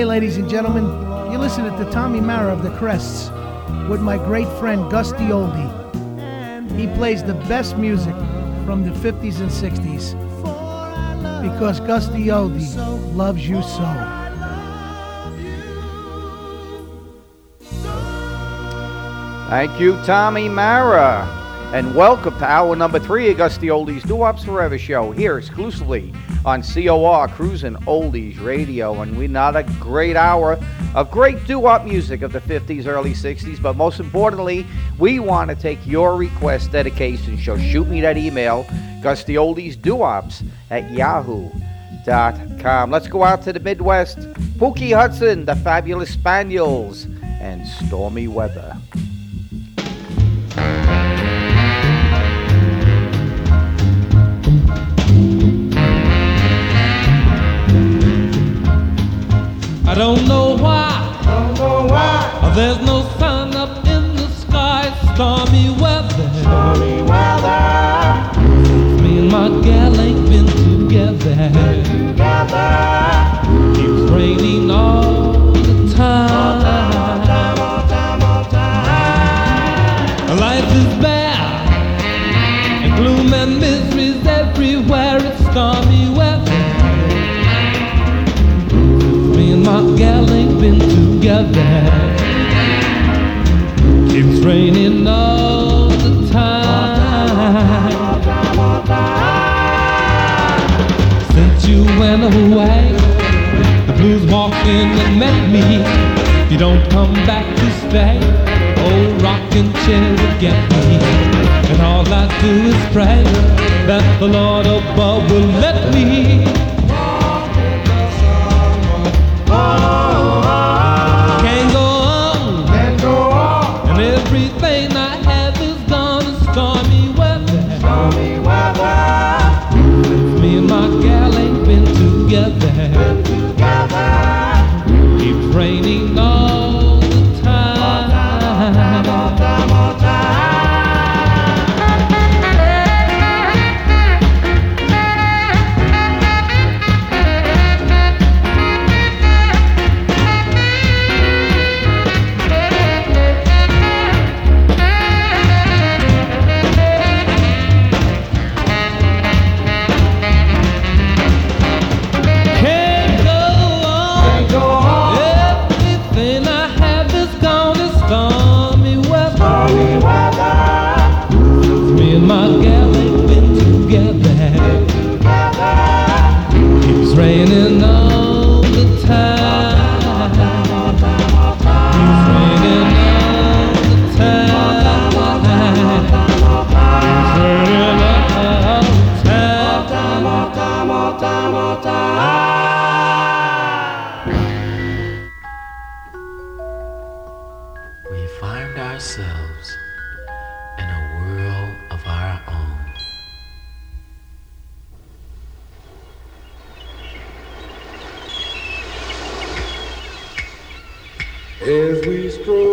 Ladies and gentlemen, you're listening to Tommy Mara of the Crests with my great friend Gus D Oldie. He plays the best music from the 50s and 60s because Gus D Oldie loves you so. Thank you, Tommy Mara. And welcome to hour number three of Gus D Oldies Doo Wops Forever show here exclusively on COR Cruising Oldies Radio. And we not a great hour of great doo wop music of the 50s, early 60s. But most importantly, we want to take your request dedication. So shoot me that email, Gus D Oldies Doo Wops at yahoo.com. Let's go out to the Midwest. Pookie Hudson, the Fabulous Spaniels, and Stormy Weather. I don't know why. Don't know why. There's no sun up in the sky. Stormy weather. Stormy weather. Me and my gal ain't been together. Together. Keeps raining all Keeps raining all the time. Since you went away, the blues walked in and met me. If you don't come back to stay, oh, old rocking chair get me. And all I do is pray that the Lord above will let me. As we stroll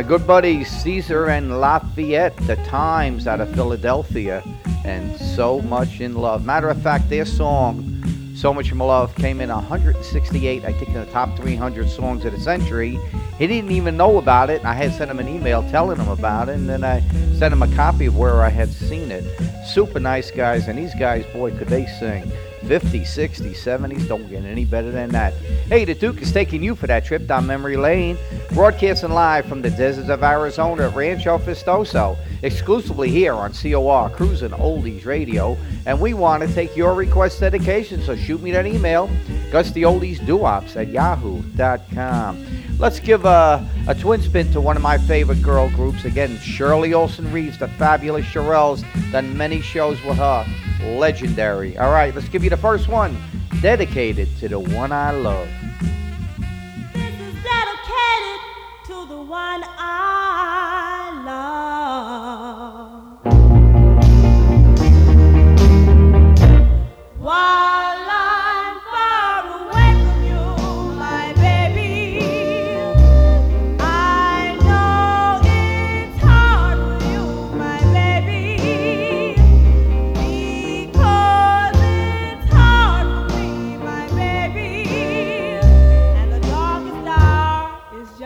My good buddies Caesar and Lafayette, the Tymes out of Philadelphia, and So Much in Love. Matter of fact, their song, So Much in Love, came in 168, I think, in the top 300 songs of the century. He didn't even know about it. I had sent him an email telling him about it, and then I sent him a copy of where I had seen it. Super nice guys, and these guys, boy, could they sing. 50s, 60s, 70s, don't get any better than that. Hey, the Duke is taking you for that trip down memory lane, broadcasting live from the deserts of Arizona at Rancho Festoso, exclusively here on COR, Cruising Oldies Radio. And we want to take your request dedication, so shoot me that email, gustyoldieSduops at yahoo.com. Let's give a, a twin spin to one of my favorite girl groups. Again, Shirley Alston Reeves, the fabulous Shirelles, done many shows with her legendary. All right, let's give you the first one, dedicated to the one I love. This is dedicated to the one I love. While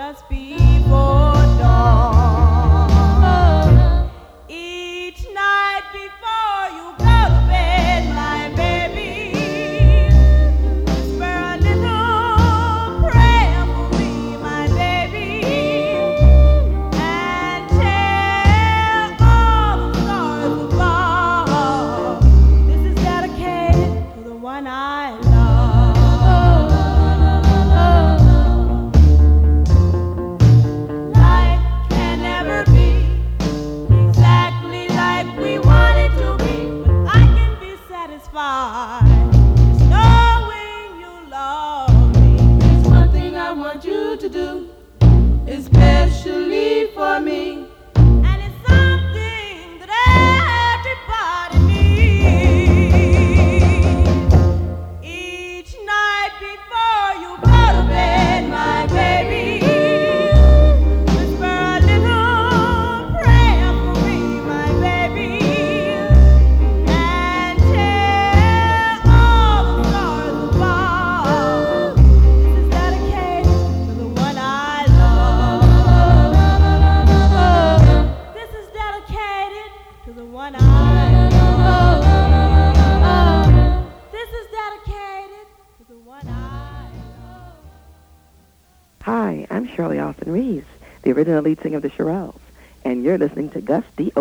just before original lead singer of the Shirelles, and you're listening to Gus the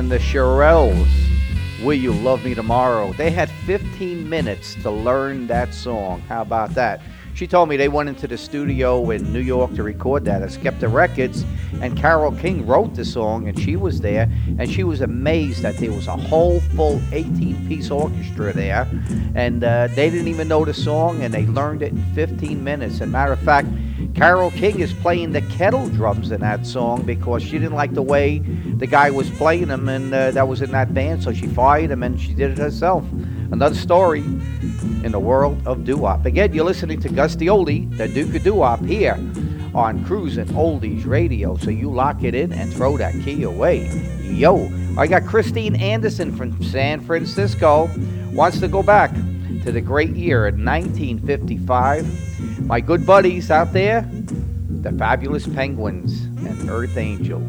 and the Shirelles. Will You Love Me Tomorrow? They had 15 minutes to learn that song. How about that? She told me they went into the studio in New York to record that at the Records, and Carole King wrote the song, and she was there, and she was amazed that there was a whole full 18 piece orchestra there, and uh, they didn't even know the song, and they learned it in 15 minutes. And matter of fact, Carole King is playing the kettle drums in that song because she didn't like the way the guy was playing them, and uh, that was in that band, so she fired him and she did it herself. Another story in the world of doo-wop. Again, you're listening to Gus the Oldie, the Duke of Doo-wop here on Cruising Oldies Radio. So you lock it in and throw that key away. Yo, I got Christine Anderson from San Francisco. Wants to go back to the great year of 1955. My good buddies out there, the Fabulous Penguins and Earth Angel.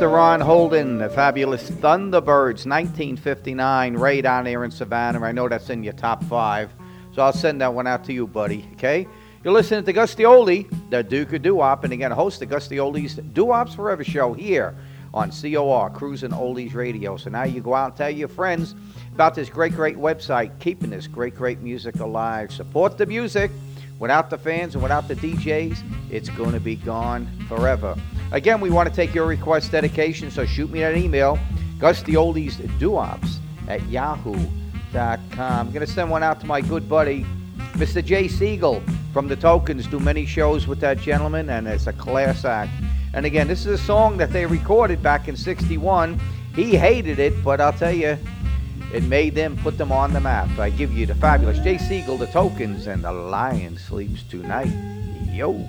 Mr. Ron Holden, the fabulous Thunderbirds, 1959, right on there in Savannah. I know that's in your top five, so I'll send that one out to you, buddy. Okay? You're listening to Gus Oldie, the Duke of Doo-Wop, and again, host of Gus Oldie's Doo-Wops Forever show here on COR, Cruising Oldies Radio. So now you go out and tell your friends about this great, great website, keeping this great, great music alive. Support the music. Without the fans and without the DJs, it's going to be gone forever. Again, we want to take your request dedication, so shoot me an email, GustyOldiesDuops at yahoo.com. I'm going to send one out to my good buddy, Mr. Jay Siegel from the Tokens. Do many shows with that gentleman, and it's a class act. And again, this is a song that they recorded back in 61. He hated it, but I'll tell you, it made them put them on the map. I give you the fabulous Jay Siegel, the Tokens, and the Lion Sleeps Tonight. Yo.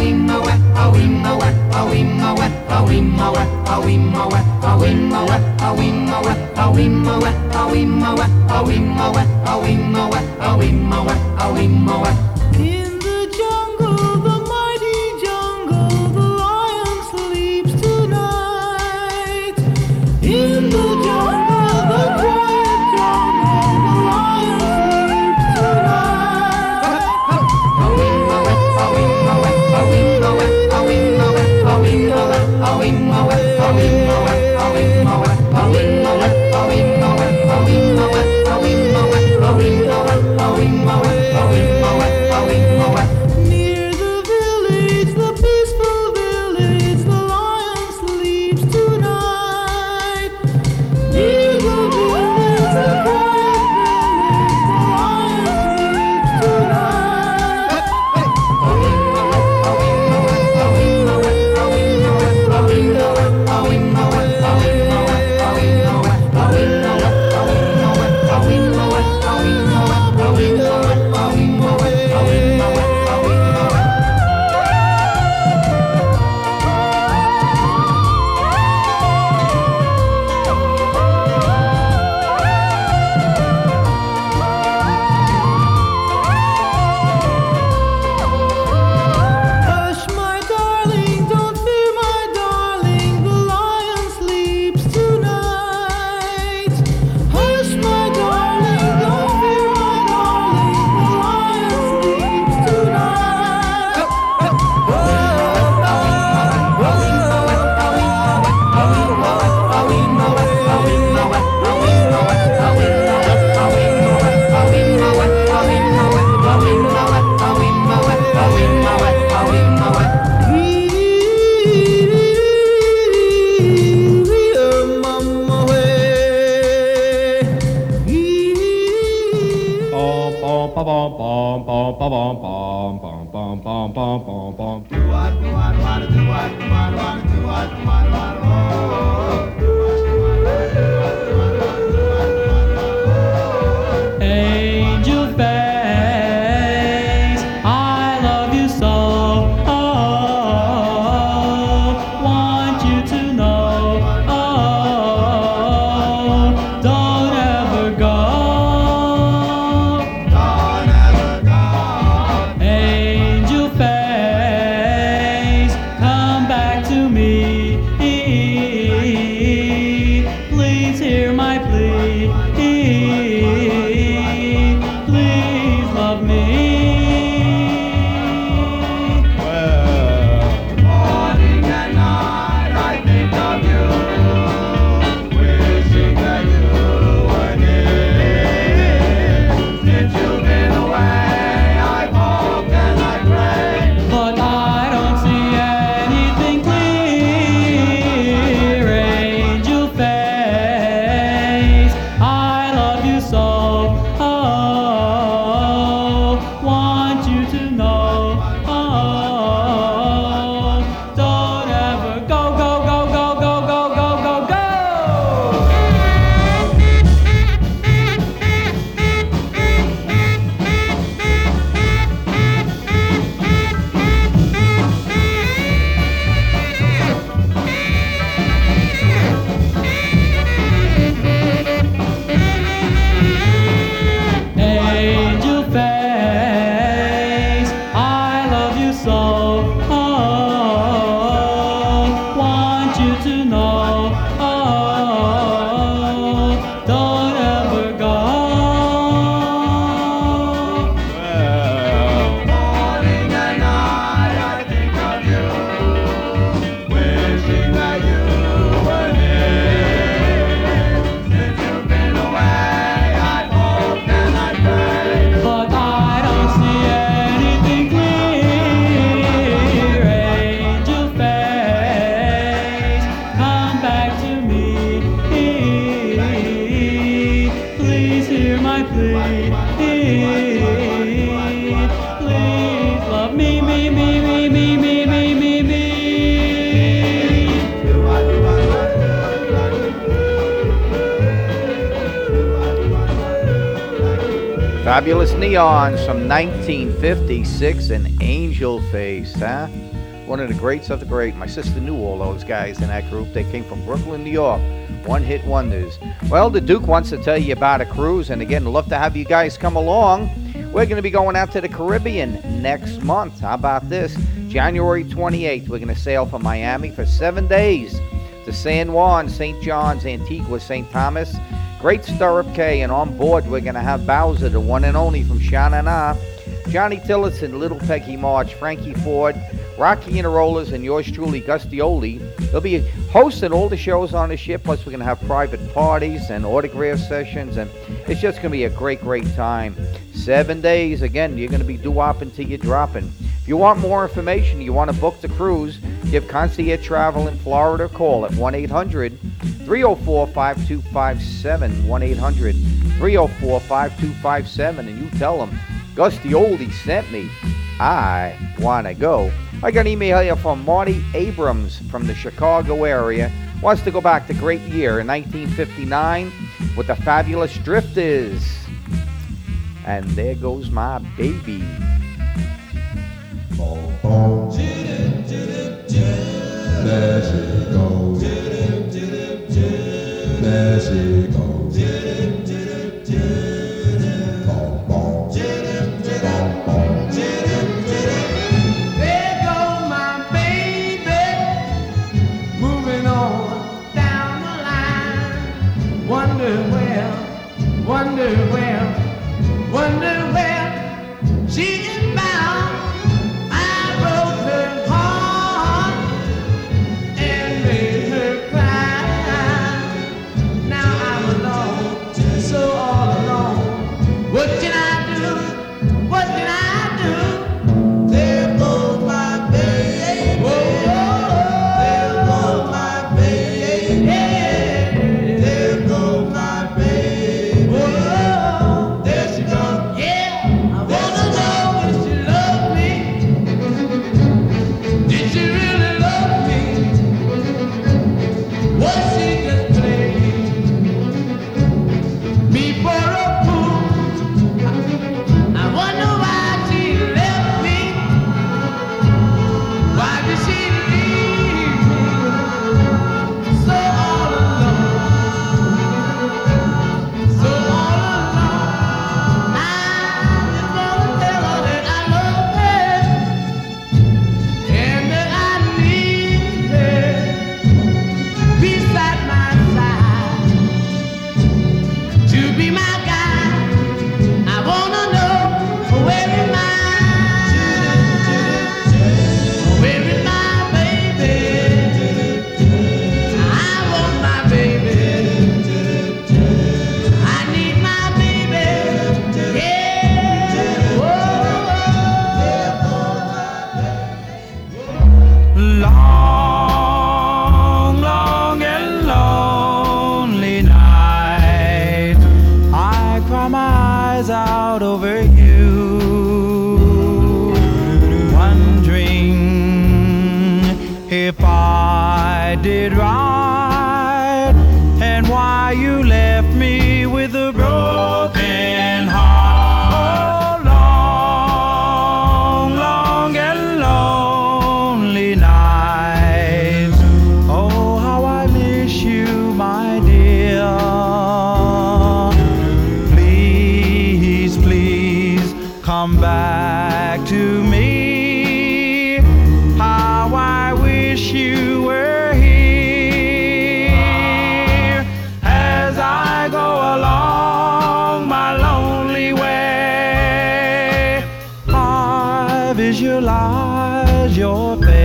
In the Angel Fabulous Neons from 1956 and Angel Face, huh? One of the greats of the great. My sister knew all those guys in that group. They came from Brooklyn, New York. One hit wonders. Well, the Duke wants to tell you about a cruise, and again, love to have you guys come along. We're going to be going out to the Caribbean next month. How about this? January 28th, we're going to sail from Miami for seven days to San Juan, St. John's, Antigua, St. Thomas. Great Stirrup Cay, and on board we're going to have Bowser, the one and only from Sha Na Na, Johnny Tillotson, Little Peggy March, Frankie Ford, Rocky and the Rollers, and yours truly, Gus D Oldie. They'll be hosting all the shows on the ship, plus we're going to have private parties and autograph sessions, and it's just going to be a great, great time. Seven days, again, you're going to be doo-wopping till you're dropping. If you want more information, you want to book the cruise, give Concierge Travel in Florida a call at 1-800 304 5257 1 800 304 5257 and you tell them Gus the Oldie sent me. I want to go. I got an email here from Marty Abrams from the Chicago area. Wants to go back to great year in 1959 with the fabulous Drifters. And there goes my baby. She magic visualize your face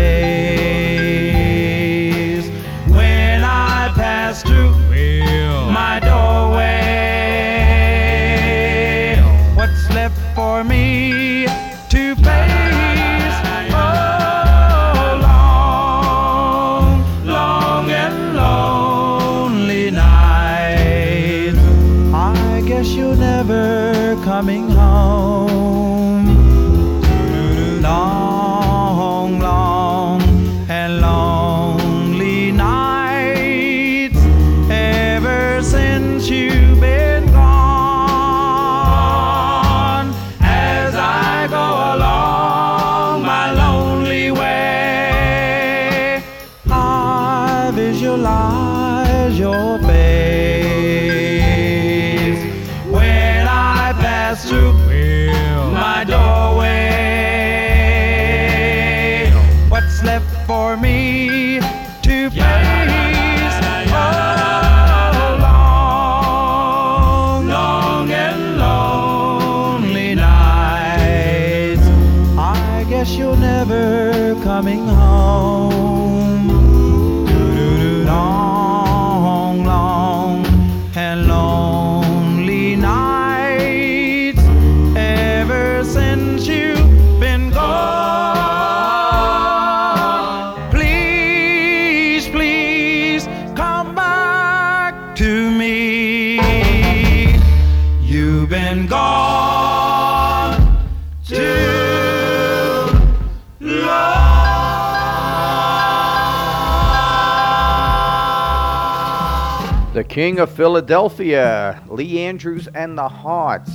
The King of Philadelphia, Lee Andrews and the Hearts.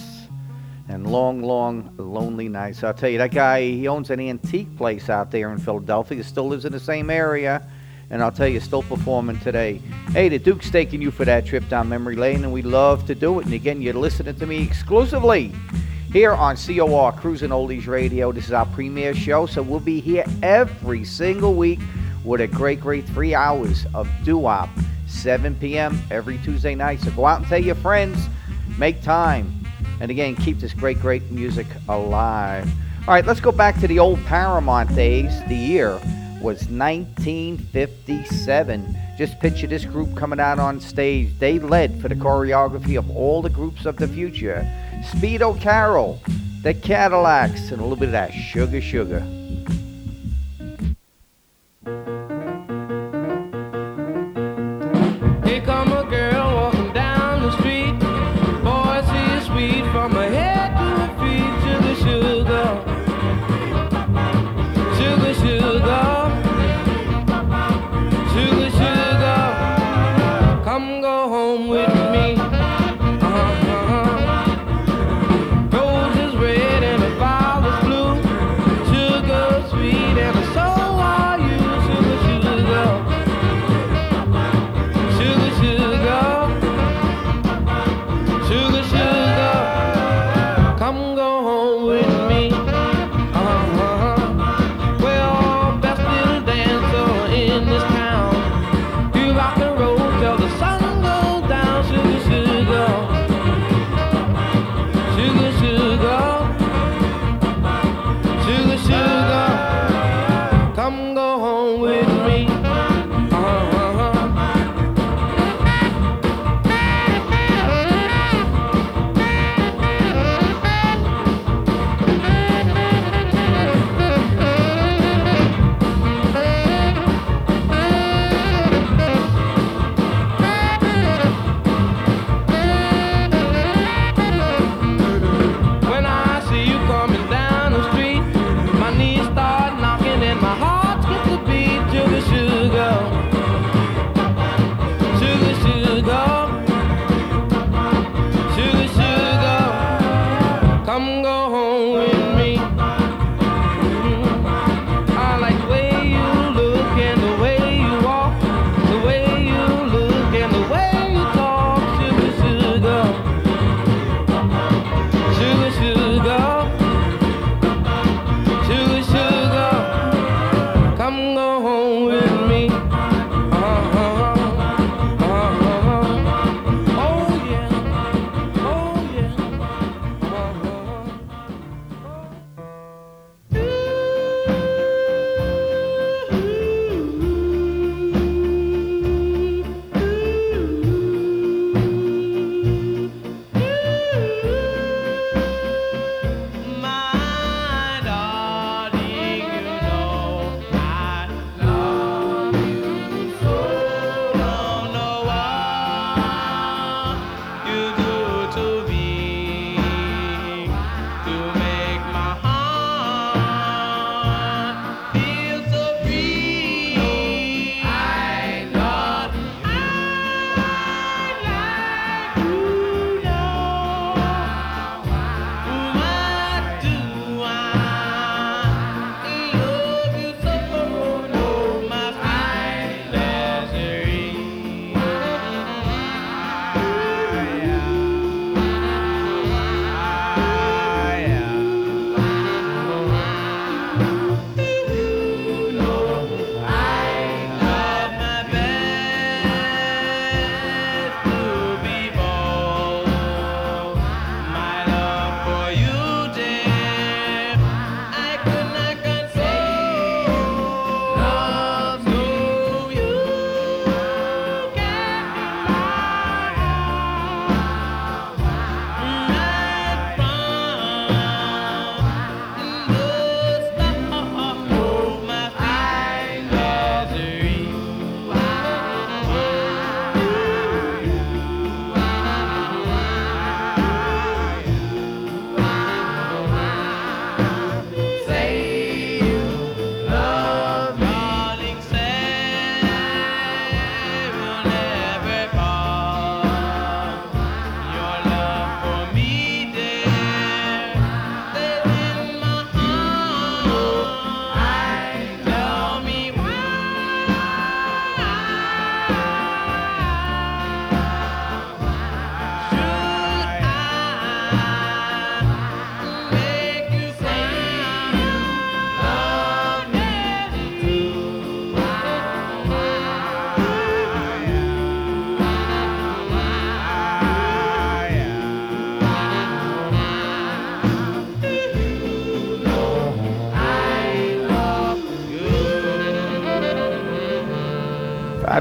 And long, long, lonely nights. I'll tell you, that guy, he owns an antique place out there in Philadelphia. He still lives in the same area. And I'll tell you, still performing today. Hey, the Duke's taking you for that trip down memory lane, and we love to do it. And again, you're listening to me exclusively here on COR Cruising Oldies Radio. This is our premiere show, so we'll be here every single week with a great, great three hours of doo-wop, 7 p.m. every Tuesday night. So go out and tell your friends, make time, and again, keep this great, great music alive. All right, let's go back to the old Paramount days. The year was 1957. Just picture this group coming out on stage. They led for the choreography of all the groups of the future. Speedo Carroll, the Cadillacs, and a little bit of that Sugar Sugar.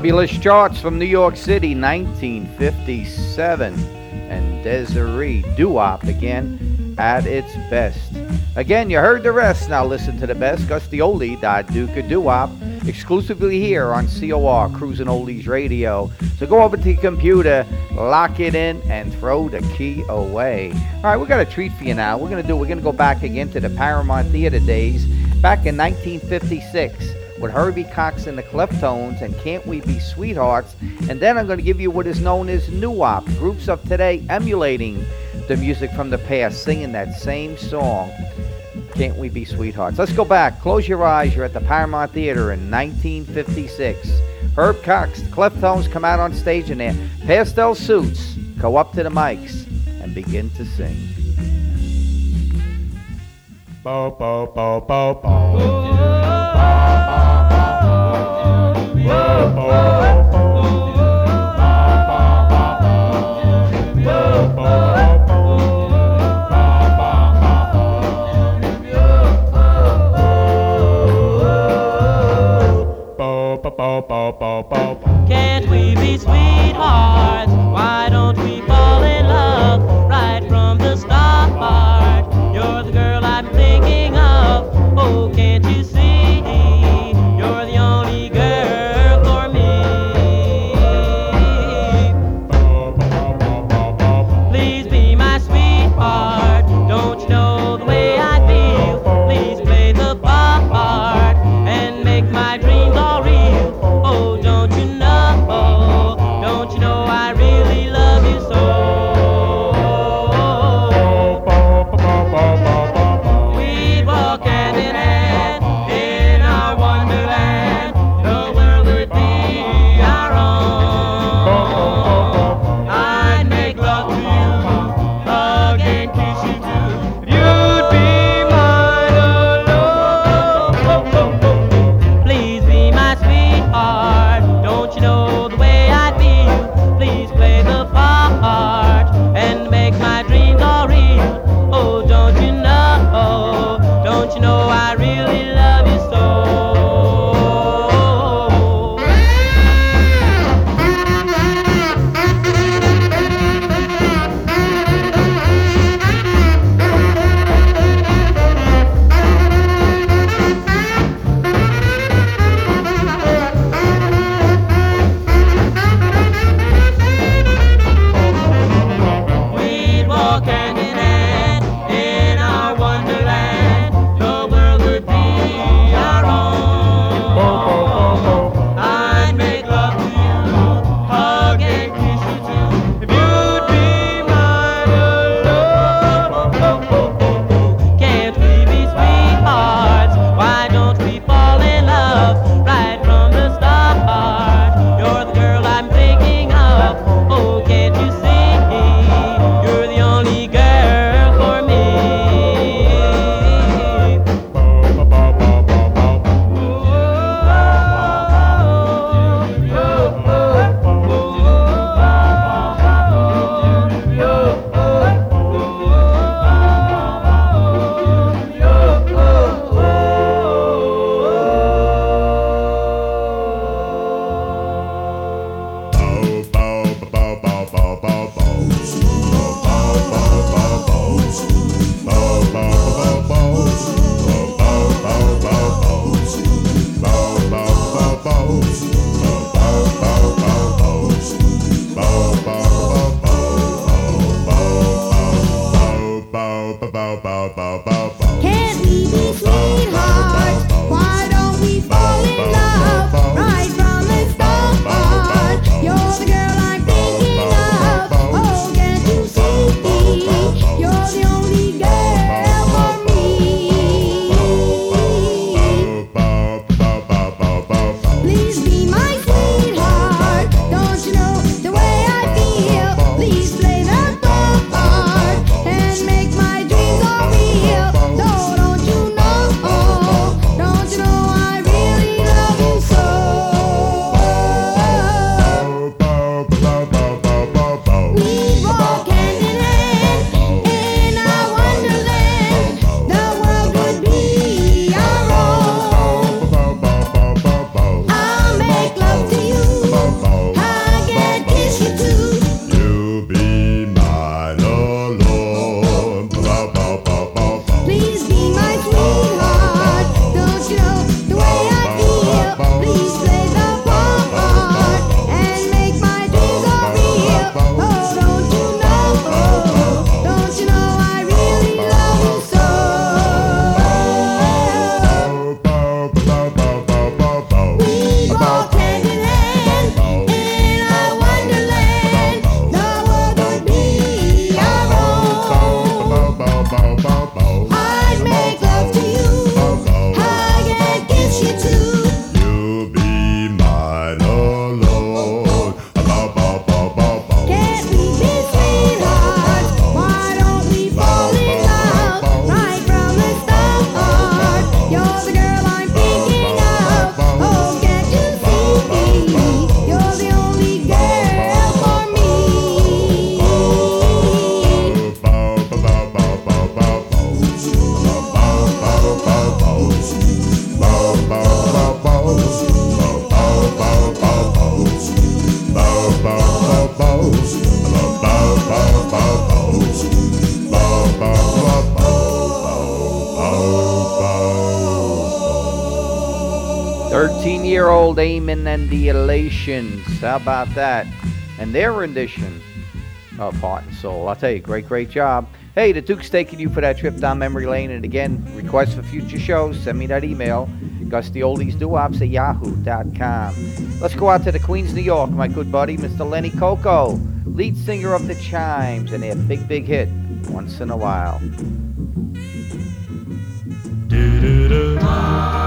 Fabulous charts from New York City, 1957. And Deserie doo-wop again at its best. Again, you heard the rest. Now listen to the best. Gus D Oldie, Duca Duop, exclusively here on COR, Cruising Oldies Radio. So go over to your computer, lock it in, and throw the key away. All right, we got a treat for you now. We're gonna do. We're gonna go back again to the Paramount Theater days, back in 1956 with Herbie Cox and the Cleftones and Can't We Be Sweethearts. And then I'm going to give you what is known as New Op, groups of today emulating the music from the past, singing that same song. Can't We Be Sweethearts? Let's go back. Close your eyes. You're at the Paramount Theater in 1956. Herb Cox, the Cleftones come out on stage in their pastel suits, go up to the mics, and begin to sing. Bo, bo, bo, bo, bo. Can't and the Elations. How about that? And their rendition of Heart and Soul. I'll tell you, great, great job. Hey, the Duke's taking you for that trip down memory lane. And again, requests for future shows, send me that email. Gus D Oldies GustyOldiesDuops at yahoo.com. Let's go out to the Queens, New York, my good buddy, Mr. Lenny Coco, lead singer of the Chimes, and their big, big hit, Once in a While. Once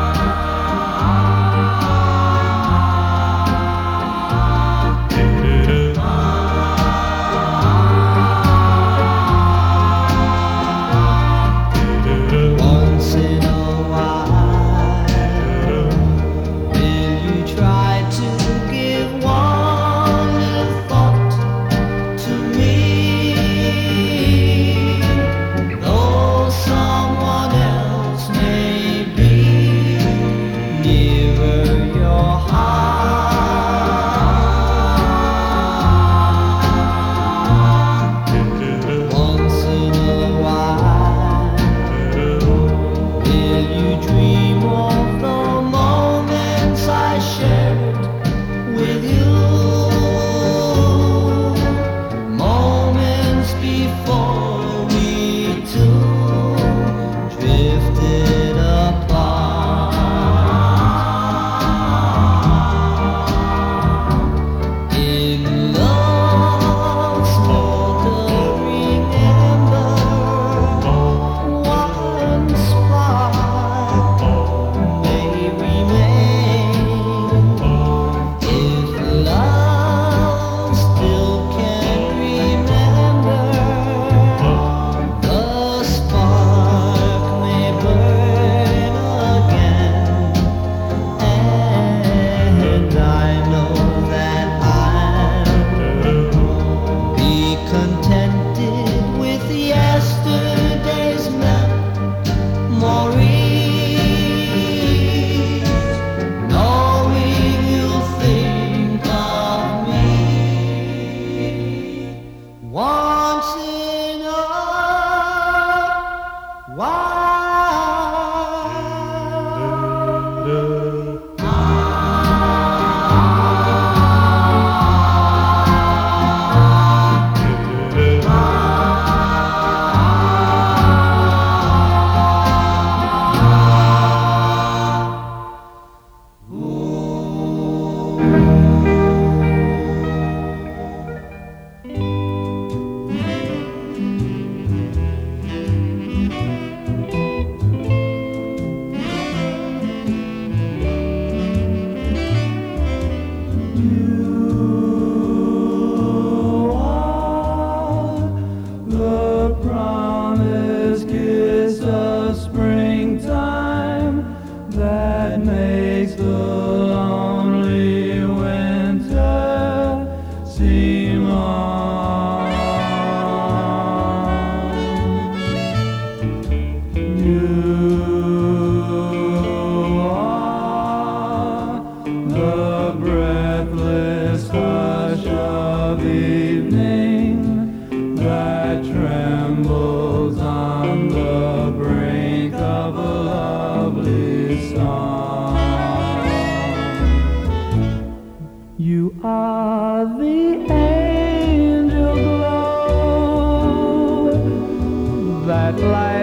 life.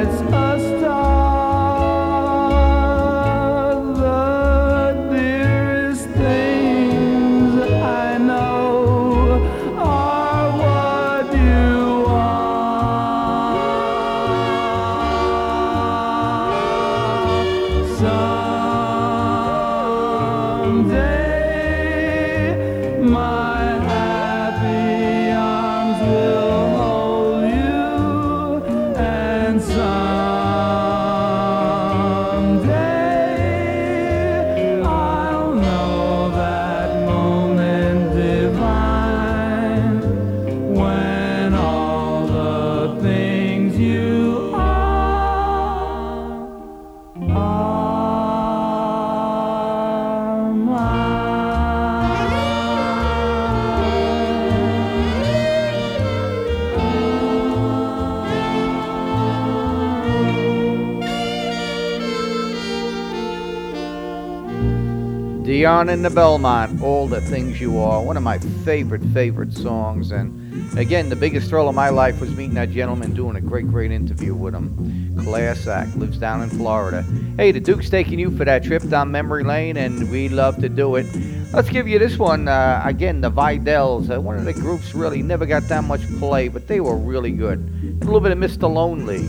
In the Belmont, All the Things You Are. One of my favorite, favorite songs. And again, the biggest thrill of my life was meeting that gentleman, doing a great, great interview with him. Class act, lives down in Florida. Hey, the Duke's taking you for that trip down memory lane, and we love to do it. Let's give you this one. Uh, again, the Videls. Uh, one of the groups really never got that much play, but they were really good. A little bit of Mr. Lonely.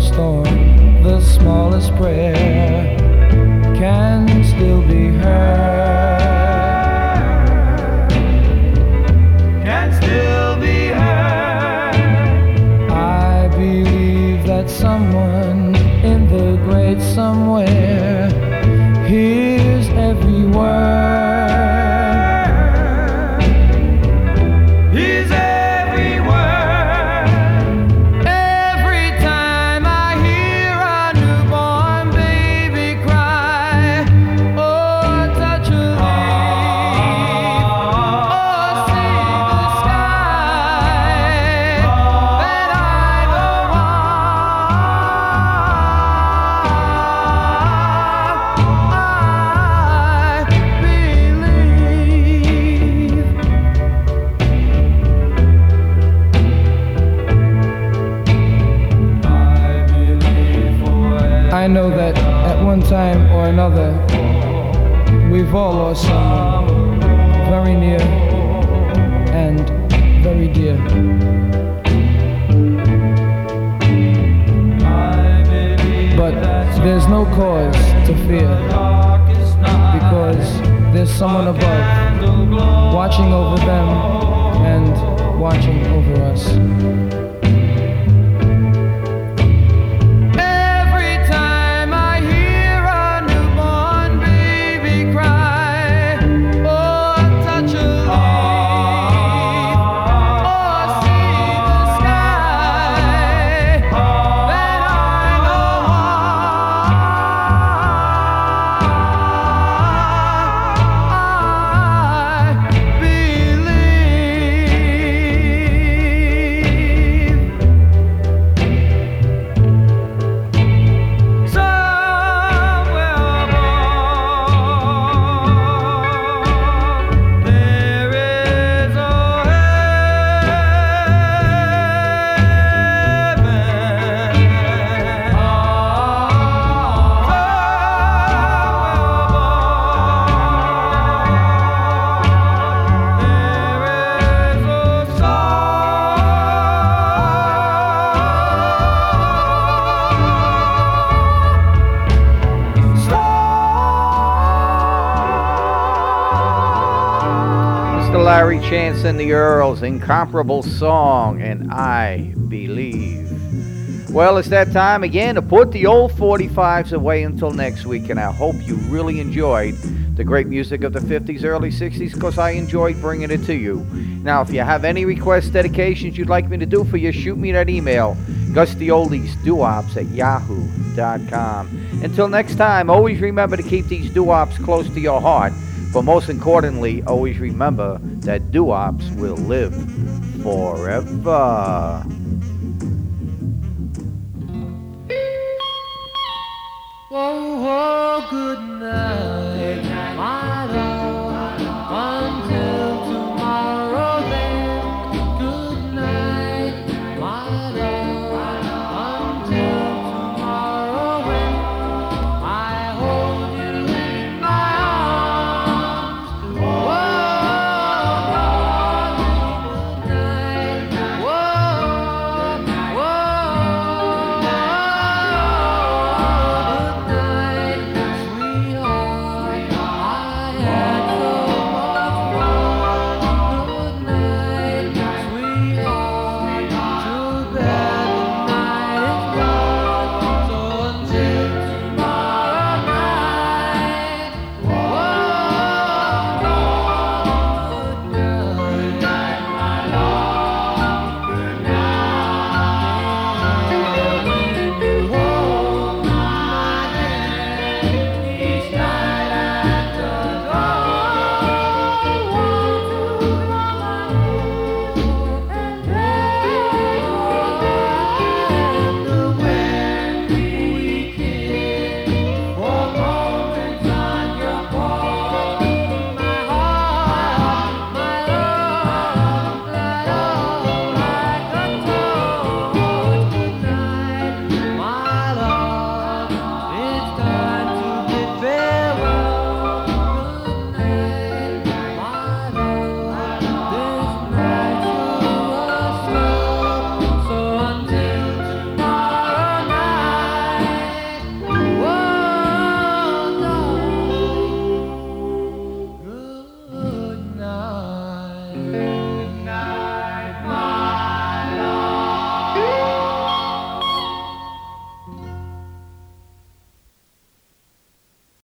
Storm, the smallest prayer can still be heard. Lost someone very near and very dear. But there's no cause to fear because there's someone above watching over them and watching over us. And the Earls, incomparable song, and I believe. Well, it's that time again to put the old 45s away until next week, and I hope you really enjoyed the great music of the 50s, early 60s, because I enjoyed bringing it to you. Now, if you have any requests, dedications you'd like me to do for you, shoot me that email, gustyoldesduops at yahoo.com. Until next time, always remember to keep these doo-wops close to your heart. But most importantly, always remember that doo-wops will live forever.